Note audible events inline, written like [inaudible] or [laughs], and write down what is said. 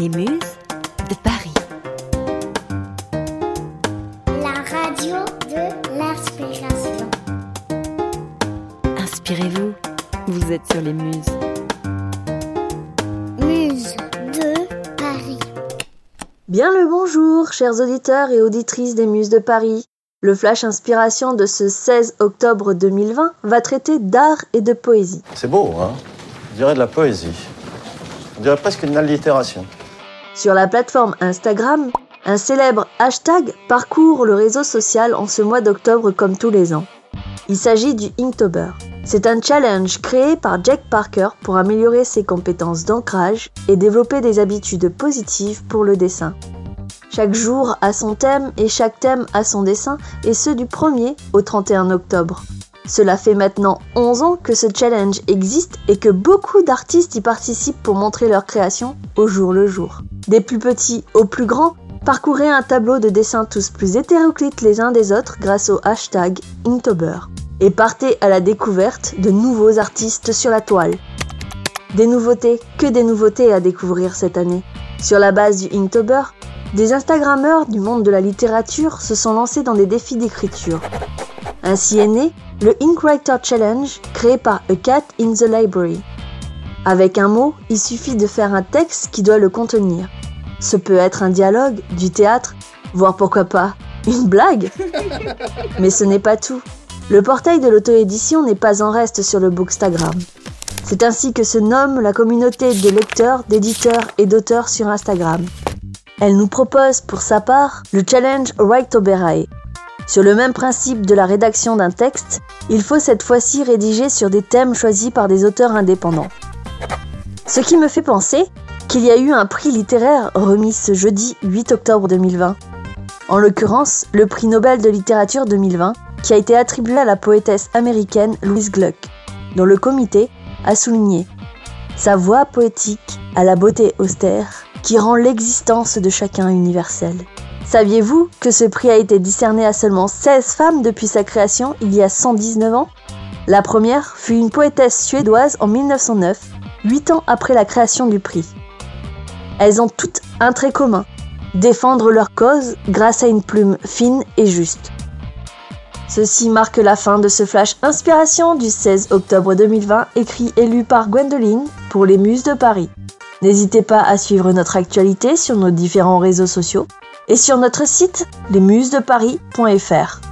Les Muses de Paris. La radio de l'inspiration. Inspirez-vous, vous êtes sur les Muses. Muse de Paris. Bien le bonjour, chers auditeurs et auditrices des Muses de Paris. Le flash inspiration de ce 16 octobre 2020 va traiter d'art et de poésie. C'est beau, hein? On dirait de la poésie. On dirait presque une allitération. Sur la plateforme Instagram, un célèbre hashtag parcourt le réseau social en ce mois d'octobre comme tous les ans. Il s'agit du Inktober. C'est un challenge créé par Jack Parker pour améliorer ses compétences d'ancrage et développer des habitudes positives pour le dessin. Chaque jour a son thème et chaque thème a son dessin, et ce du 1er au 31 octobre. Cela fait maintenant 11 ans que ce challenge existe et que beaucoup d'artistes y participent pour montrer leur création au jour le jour. Des plus petits aux plus grands, parcourez un tableau de dessins tous plus hétéroclites les uns des autres grâce au hashtag Inktober. Et partez à la découverte de nouveaux artistes sur la toile. Des nouveautés, que des nouveautés à découvrir cette année. Sur la base du Inktober, des Instagrammeurs du monde de la littérature se sont lancés dans des défis d'écriture. Ainsi est né le Inkwriter Challenge créé par A Cat in the Library. Avec un mot, il suffit de faire un texte qui doit le contenir. Ce peut être un dialogue, du théâtre, voire pourquoi pas une blague. [laughs] Mais ce n'est pas tout. Le portail de l'auto-édition n'est pas en reste sur le Bookstagram. C'est ainsi que se nomme la communauté de lecteurs, d'éditeurs et d'auteurs sur Instagram. Elle nous propose pour sa part le challenge Write Oberae. Sur le même principe de la rédaction d'un texte, il faut cette fois-ci rédiger sur des thèmes choisis par des auteurs indépendants. Ce qui me fait penser qu'il y a eu un prix littéraire remis ce jeudi 8 octobre 2020. En l'occurrence, le prix Nobel de littérature 2020, qui a été attribué à la poétesse américaine Louise Gluck, dont le comité a souligné sa voix poétique à la beauté austère qui rend l'existence de chacun universelle. Saviez-vous que ce prix a été décerné à seulement 16 femmes depuis sa création il y a 119 ans? La première fut une poétesse suédoise en 1909, 8 ans après la création du prix. Elles ont toutes un trait commun, défendre leur cause grâce à une plume fine et juste. Ceci marque la fin de ce flash inspiration du 16 octobre 2020, écrit et lu par Gwendoline pour les Muses de Paris. N'hésitez pas à suivre notre actualité sur nos différents réseaux sociaux et sur notre site lesmusesdeparis.fr.